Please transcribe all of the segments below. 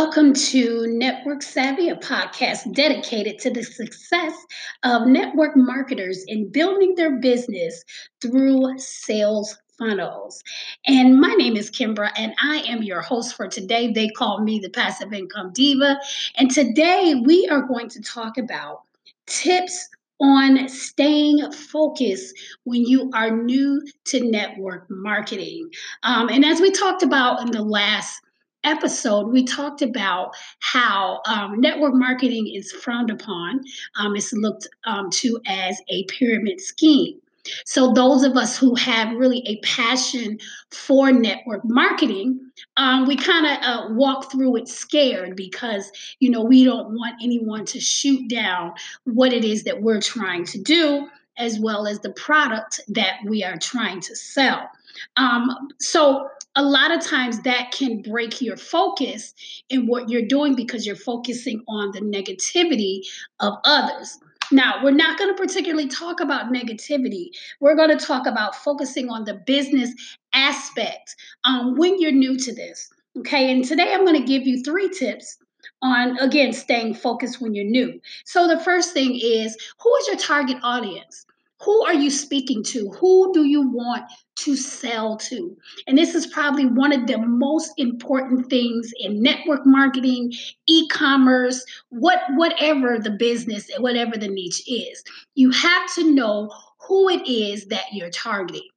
Welcome to Network Savvy, a podcast dedicated to the success of network marketers in building their business through sales funnels. And my name is Kimbra, and I am your host for today. They call me the Passive Income Diva. And today we are going to talk about tips on staying focused when you are new to network marketing. Um, and as we talked about in the last episode, we talked about how um, network marketing is frowned upon. Um, it's looked um, to as a pyramid scheme. So, those of us who have really a passion for network marketing, um, we kind of uh, walk through it scared because, you know, we don't want anyone to shoot down what it is that we're trying to do, as well as the product that we are trying to sell. Um, so a lot of times that can break your focus in what you're doing because you're focusing on the negativity of others. Now, we're not going to particularly talk about negativity. We're going to talk about focusing on the business aspect um, when you're new to this. Okay, and today I'm going to give you three tips on, again, staying focused when you're new. So, the first thing is who is your target audience? Who are you speaking to? Who do you want to sell to? And this is probably one of the most important things in network marketing, e-commerce, what whatever the business, whatever the niche is. You have to know who it is that you're targeting.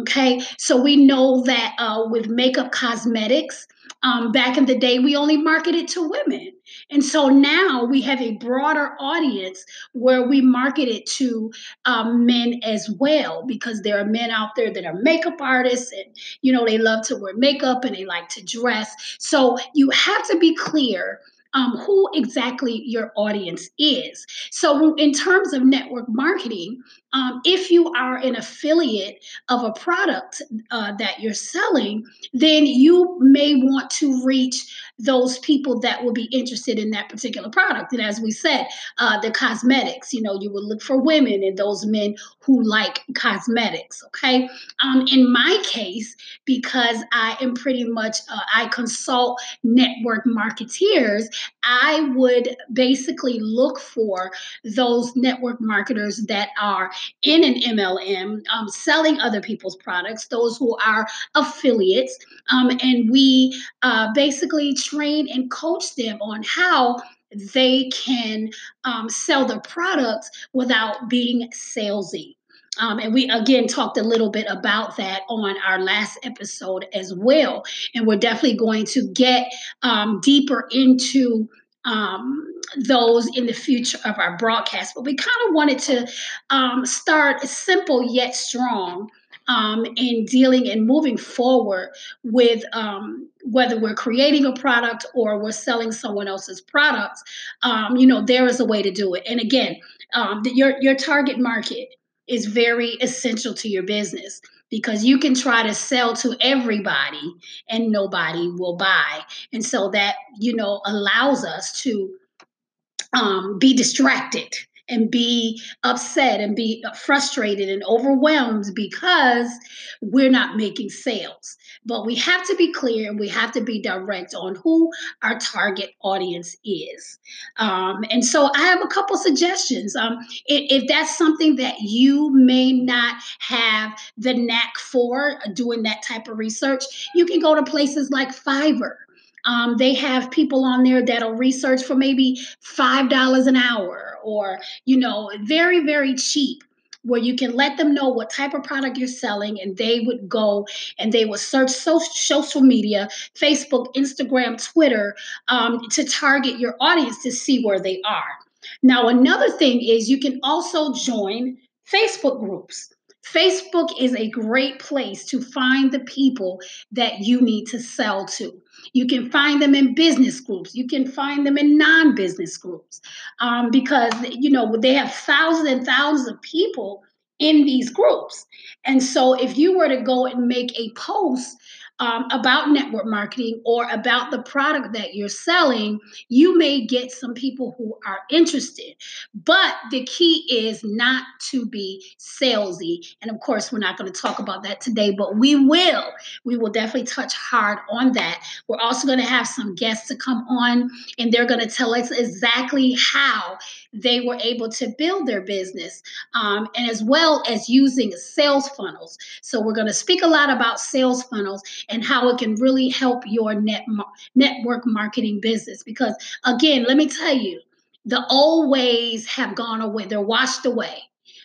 Okay, so we know that uh, with makeup cosmetics, um, back in the day, we only marketed to women. And so now we have a broader audience where we market it to um, men as well, because there are men out there that are makeup artists and, you know, they love to wear makeup and they like to dress. So you have to be clear um, who exactly your audience is. So, in terms of network marketing, um, if you are an affiliate of a product uh, that you're selling, then you may want to reach those people that will be interested in that particular product. And as we said, uh, the cosmetics, you know, you would look for women and those men who like cosmetics. Okay. Um, in my case, because I am pretty much, uh, I consult network marketeers, I would basically look for those network marketers that are in an MLM, um, selling other people's products, those who are affiliates. Um, and we uh, basically train and coach them on how they can um, sell their products without being salesy. Um, and we again talked a little bit about that on our last episode as well. And we're definitely going to get um, deeper into um, those in the future of our broadcast. But we kind of wanted to um, start simple yet strong um, in dealing and moving forward with um, whether we're creating a product or we're selling someone else's products. Um, you know, there is a way to do it. And again, um, your your target market is very essential to your business because you can try to sell to everybody and nobody will buy. And so that, you know, allows us to um, be distracted and be upset and be frustrated and overwhelmed because we're not making sales. But we have to be clear and we have to be direct on who our target audience is. Um, and so I have a couple suggestions. Um, if, if that's something that you may not have the knack for doing that type of research, you can go to places like Fiverr. Um, they have people on there that'll research for maybe $5 an hour or, you know, very, very cheap where you can let them know what type of product you're selling and they would go and they would search social media facebook instagram twitter um, to target your audience to see where they are. Now another thing is you can also join facebook groups Facebook is a great place to find the people that you need to sell to. You can find them in business groups. You can find them in non-business groups um, because you know they have thousands and thousands of people in these groups. And so, if you were to go and make a post um, about network marketing or about the product that you're selling, you may get some people who are interested. But the key is not to be salesy. And of course, we're not going to talk about that today, but we will. We will definitely touch hard on that. We're also going to have some guests to come on, and they're going to tell us exactly how they were able to build their business um, and as well as using sales funnels. So, we're going to speak a lot about sales funnels and how it can really help your net network marketing business. Because, again, let me tell you, the old ways have gone away, they're washed away.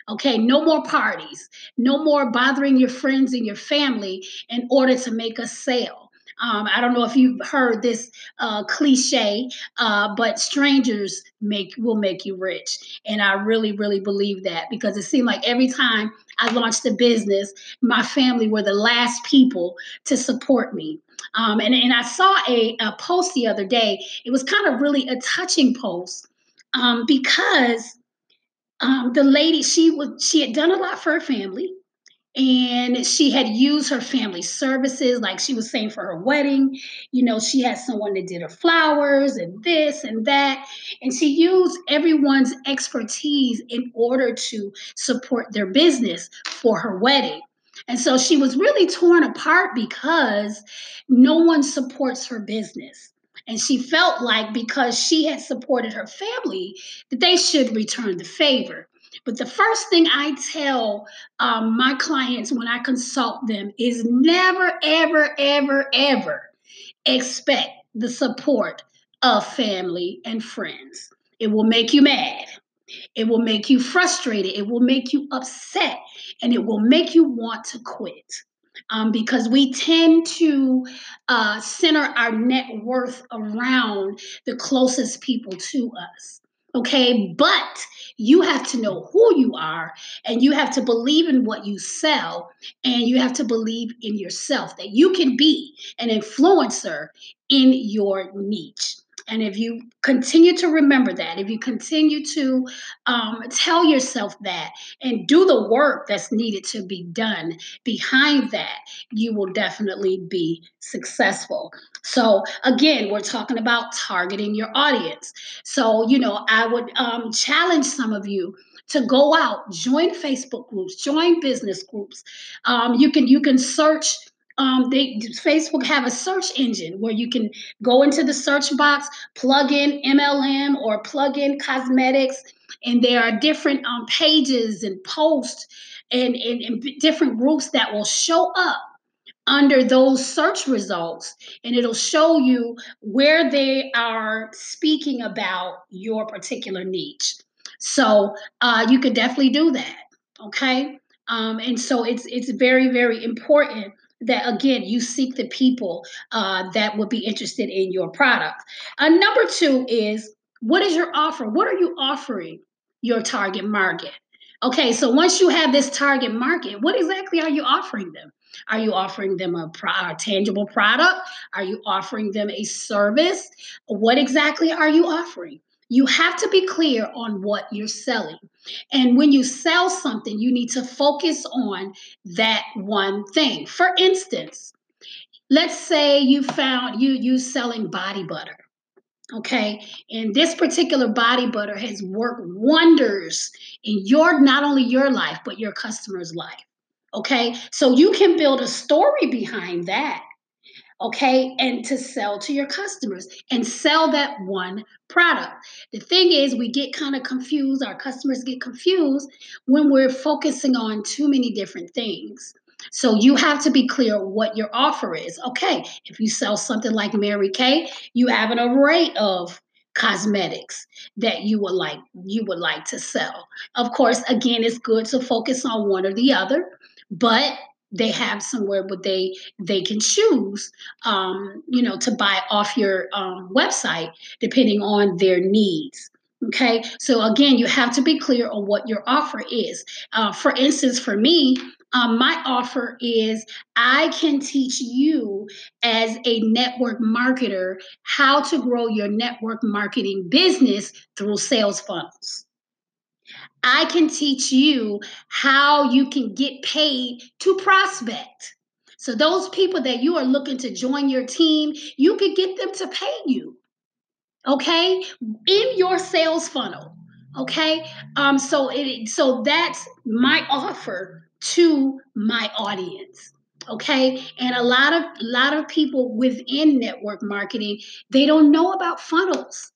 Okay, no more parties, no more bothering your friends and your family in order to make a sale. Um, I don't know if you've heard this uh, cliche, uh, but strangers make will make you rich, and I really, really believe that because it seemed like every time I launched a business, my family were the last people to support me. Um, and, and I saw a, a post the other day. It was kind of really a touching post um, because um, the lady she was she had done a lot for her family and she had used her family services like she was saying for her wedding. You know she had someone that did her flowers and this and that. And she used everyone's expertise in order to support their business for her wedding. And so she was really torn apart because no one supports her business. And she felt like because she had supported her family that they should return the favor but the first thing I tell um, my clients when I consult them is never, ever, ever, ever expect the support of family and friends. It will make you mad. It will make you frustrated. It will make you upset. And it will make you want to quit. Um, because we tend to uh, center our net worth around the closest people to us. Okay, but you have to know who you are and you have to believe in what you sell and you have to believe in yourself that you can be an influencer in your niche. And if you continue to remember that, if you continue to um, tell yourself that and do the work that's needed to be done behind that, you will definitely be successful. So, again, we're talking about targeting your audience. So, you know, I would um, challenge some of you to go out, join Facebook groups, join business groups. Um, you can you can search um, they Facebook have a search engine where you can go into the search box, plug in MLM or plug in cosmetics, and there are different um, pages and posts and, and, and different groups that will show up under those search results and it'll show you where they are speaking about your particular niche. So uh, you could definitely do that okay? Um, and so it's it's very very important that again you seek the people uh, that would be interested in your product. Uh, number two is what is your offer? What are you offering your target market? Okay so once you have this target market what exactly are you offering them? Are you offering them a, pro- a tangible product? Are you offering them a service? What exactly are you offering you have to be clear on what you're selling. And when you sell something, you need to focus on that one thing. For instance, let's say you found you you selling body butter. Okay, and this particular body butter has worked wonders in your not only your life but your customer's life. Okay, so you can build a story behind that okay, and to sell to your customers and sell that one product. The thing is, we get kind of confused, our customers get confused when we're focusing on too many different things. So you have to be clear what your offer is. Okay, if you sell something like Mary Kay, you have an array of cosmetics that you would like you would like to sell. Of course, again, it's good to focus on one or the other, but they have somewhere where they they can choose um, you know to buy off your um, website depending on their needs okay? So again you have to be clear on what your offer is. Uh, for instance for me um, my offer is I can teach you as a network marketer how to grow your network marketing business through sales funnels. I can teach you how you can get paid to prospect. So those people that you are looking to join your team, you could get them to pay you. Okay? In your sales funnel. Okay? Um so it so that's my offer to my audience okay and a lot of a lot of people within network marketing they don't know about funnels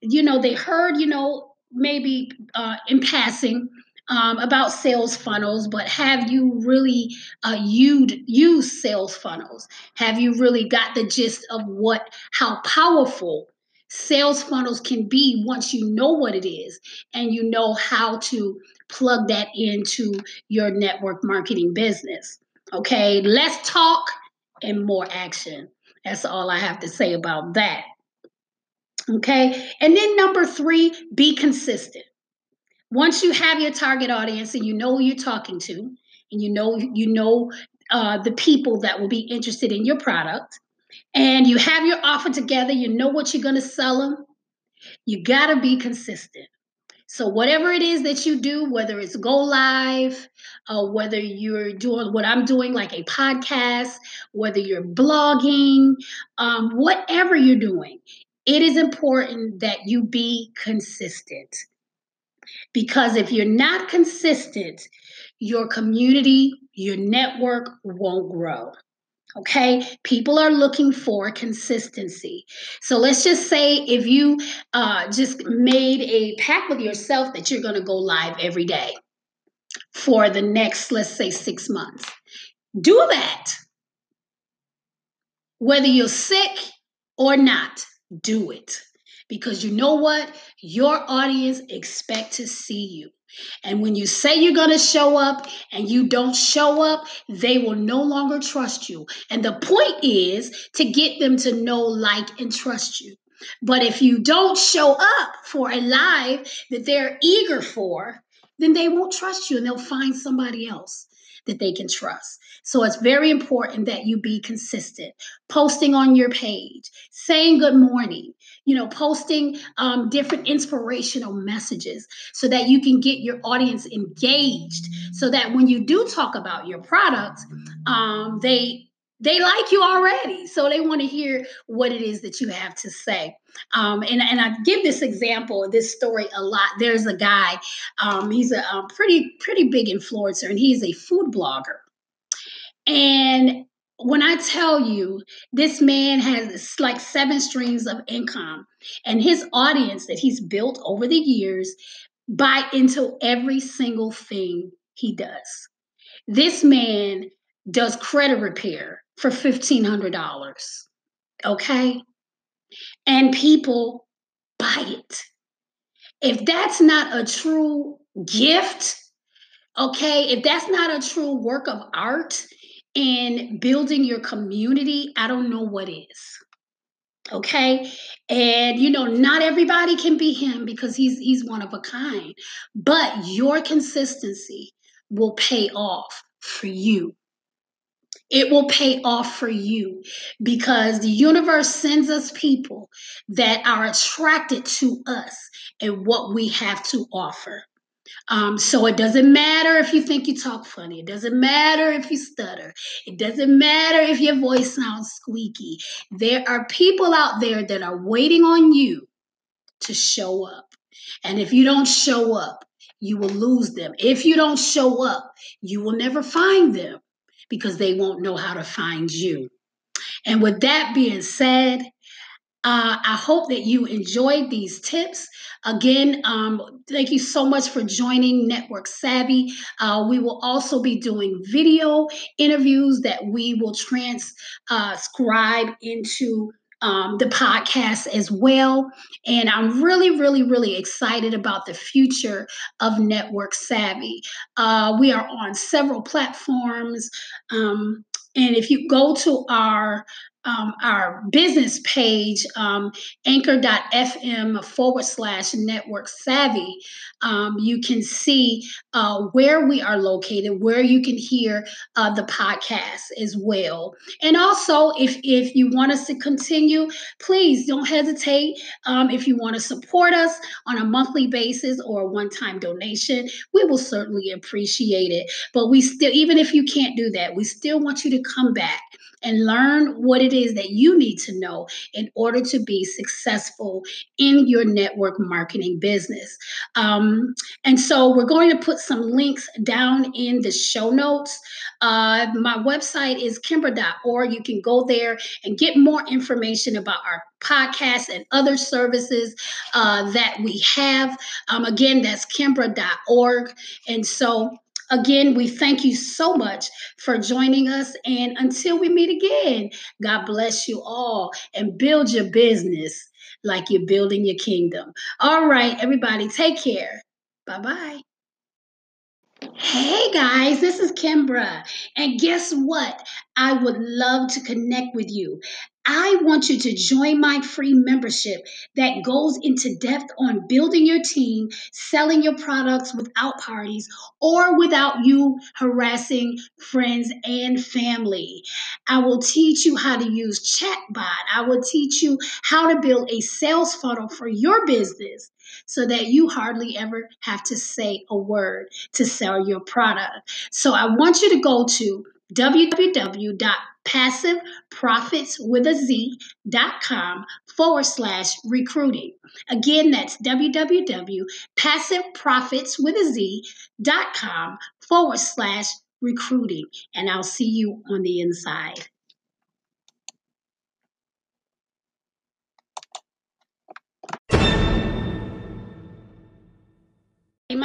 you know they heard you know maybe uh, in passing um, about sales funnels, but have you really uh, used, used sales funnels? Have you really got the gist of what how powerful sales funnels can be once you know what it is and you know how to plug that into your network marketing business? Okay, less talk and more action. That's all I have to say about that. Okay, and then number three, be consistent. Once you have your target audience and you know who you're talking to and you know you know uh, the people that will be interested in your product and you have your offer together you know what you're going to sell them you got to be consistent. So whatever it is that you do whether it's go live uh, whether you're doing what i'm doing like a podcast whether you're blogging um, whatever you're doing it is important that you be consistent because if you're not consistent, your community, your network won't grow. Okay, people are looking for consistency. So let's just say if you uh, just made a pact with yourself that you're going to go live every day for the next, let's say, six months, do that. Whether you're sick or not, do it because you know what? Your audience expect to see you. And when you say you're going to show up and you don't show up, they will no longer trust you. And the point is to get them to know, like, and trust you. But if you don't show up for a live that they're eager for, then they won't trust you and they'll find somebody else that they can trust. So it's very important that you be consistent, posting on your page, saying good morning, you know, posting um, different inspirational messages so that you can get your audience engaged. So that when you do talk about your product, um, they they like you already so they want to hear what it is that you have to say. Um, and, and i give this example this story a lot. There's a guy um, he's a, a pretty pretty big influencer and he's a food blogger. And when I tell you this man has like seven streams of income, and his audience that he's built over the years buy into every single thing he does. This man does credit repair for $1,500. Okay? And people buy it. If that's not a true gift, okay, if that's not a true work of art, in building your community, I don't know what is. Okay? And you know, not everybody can be him because he's he's one of a kind. But your consistency will pay off for you. It will pay off for you because the universe sends us people that are attracted to us and what we have to offer. Um, so it doesn't matter if you think you talk funny. It doesn't matter if you stutter. It doesn't matter if your voice sounds squeaky. There are people out there that are waiting on you to show up. And if you don't show up, you will lose them. If you don't show up, you will never find them because they won't know how to find you. And with that being said, uh, I hope that you enjoyed these tips. Again, um, thank you so much for joining Network Savvy. Uh, we will also be doing video interviews that we will transcribe into um, the podcast as well. And I'm really, really, really excited about the future of Network Savvy. Uh, we are on several platforms. Um, and if you go to our um, our business page, um, anchor.fm forward slash network savvy, um, you can see uh, where we are located, where you can hear uh, the podcast as well. And also, if, if you want us to continue, please don't hesitate. Um, if you want to support us on a monthly basis or a one time donation, we will certainly appreciate it. But we still, even if you can't do that, we still want you to come back and learn what it is that you need to know in order to be successful in your network marketing business. Um, and so we're going to put some links down in the show notes. Uh, my website is kimbra.org. You can go there and get more information about our podcast and other services uh, that we have. Um, again, that's kimbra.org. And so Again, we thank you so much for joining us. And until we meet again, God bless you all and build your business like you're building your kingdom. All right, everybody, take care. Bye bye. Hey guys, this is Kimbra. And guess what? I would love to connect with you. I want you to join my free membership that goes into depth on building your team, selling your products without parties or without you harassing friends and family. I will teach you how to use chatbot. I will teach you how to build a sales funnel for your business so that you hardly ever have to say a word to sell your product. So I want you to go to www.passiveprofitswithaz.com forward slash recruiting. Again, that's www.passiveprofitswithaz.com forward slash recruiting. And I'll see you on the inside.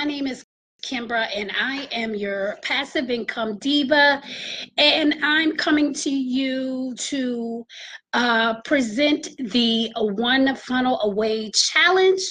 My name is Kimbra, and I am your passive income diva. And I'm coming to you to uh, present the One Funnel Away Challenge,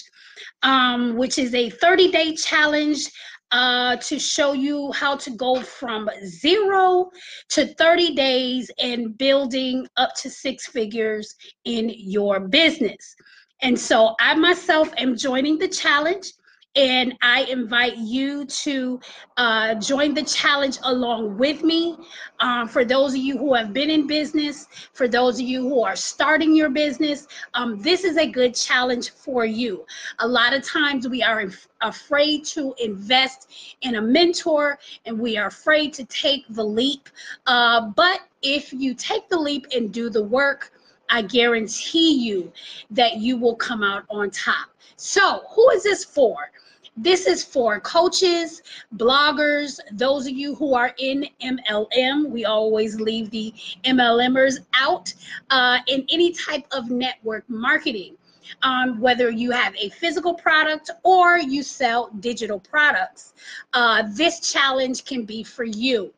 um, which is a 30 day challenge. Uh, to show you how to go from zero to 30 days and building up to six figures in your business. And so I myself am joining the challenge. And I invite you to uh, join the challenge along with me. Um, for those of you who have been in business, for those of you who are starting your business, um, this is a good challenge for you. A lot of times we are afraid to invest in a mentor and we are afraid to take the leap. Uh, but if you take the leap and do the work, I guarantee you that you will come out on top. So, who is this for? This is for coaches, bloggers, those of you who are in MLM. We always leave the MLMers out uh, in any type of network marketing. Um, whether you have a physical product or you sell digital products, uh, this challenge can be for you.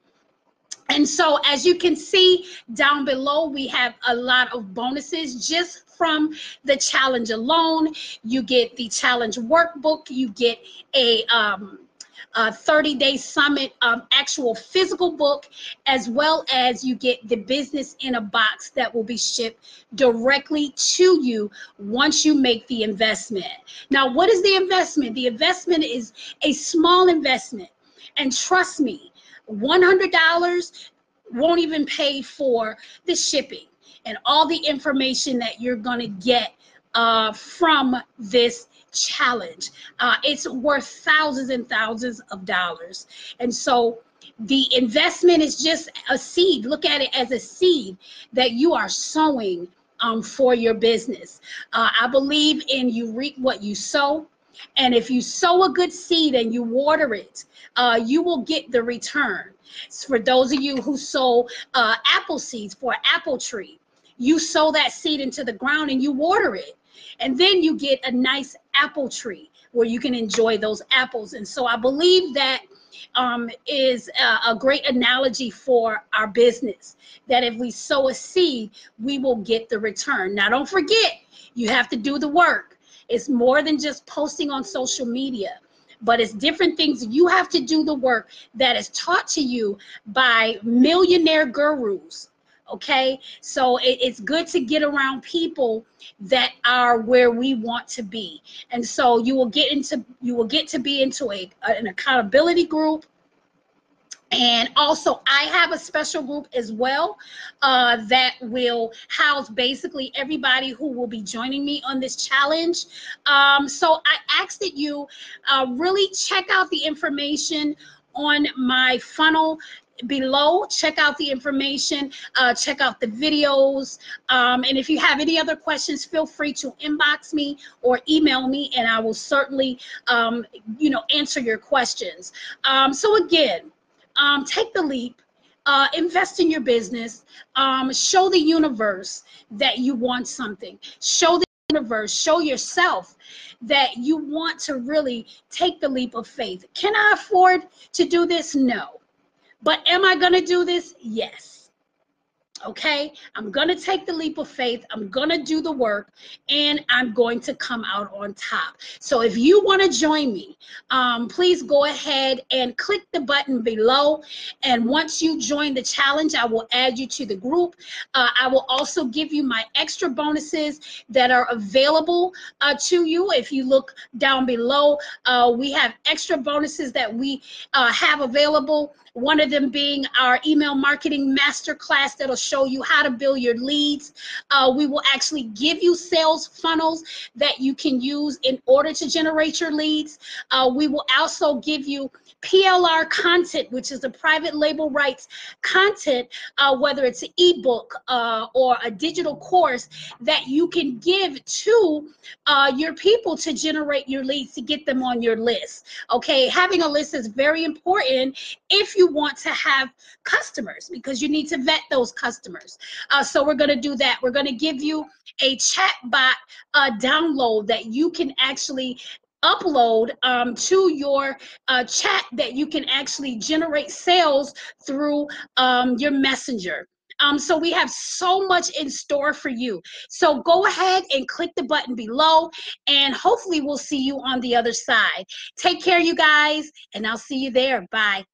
And so, as you can see down below, we have a lot of bonuses just from the challenge alone. You get the challenge workbook, you get a um, a 30 day summit um, actual physical book as well as you get the business in a box that will be shipped directly to you once you make the investment. Now what is the investment? The investment is a small investment. And trust me $100 won't even pay for the shipping and all the information that you're going to get uh, from this challenge. Uh, it's worth thousands and thousands of dollars. And so the investment is just a seed. Look at it as a seed that you are sowing um, for your business. Uh, I believe in you reap what you sow. And if you sow a good seed and you water it, uh, you will get the return. For those of you who sow uh, apple seeds for an apple tree, you sow that seed into the ground and you water it. And then you get a nice apple tree where you can enjoy those apples. And so I believe that um, is a, a, great analogy for our business. That if we sow a seed, we will get the return. Now, don't forget, you have to do the work. It's more than just posting on social media, but it's different things. You have to do the work that is taught to you by millionaire gurus okay so it, it's good to get around people that are where we want to be and so you will get into you will get to be into a an accountability group and also, I have a special group as well uh, that will house basically everybody who will be joining me on this challenge. Um, so I ask that you uh, really check out the information on my funnel below. Check out the information uh, check out the videos. Um, and if you have any other questions feel free to inbox me or email me and i will certainly um, you know answer your questions. Um, so again um, take the leap uh, invest in your business um, show the universe that you want something. Show the universe show yourself that you want to really take the leap of faith. Can i afford to do this? No. But am i going to do this? Yes okay? I'm to take the leap of faith. I'm to do the work and i'm going to come out on top. So if you want to join me um, please go ahead and click the button below. And once you join the challenge i will add you to the group. Uh, i will also give you my extra bonuses that are available uh, to you. If you look down below uh, we have extra bonuses that we uh, have available one of them being our email marketing masterclass that'll show you how to build your leads. Uh, we will actually give you sales funnels that you can use in order to generate your leads. Uh, we will also give you PLR content, which is the private label rights content, uh, whether it's an ebook uh, or a digital course that you can give to uh, your people to generate your leads to get them on your list. Okay, having a list is very important if you want to have customers because you need to vet those customers. Uh, so we're going to do that. We're going to give you a chat bot uh, download that you can actually upload um, to your uh, chat that you can actually generate sales through um, your messenger. Um, so we have so much in store for you. So go ahead and click the button below, and hopefully we'll see you on the other side. Take care, you guys, and I'll see you there. Bye.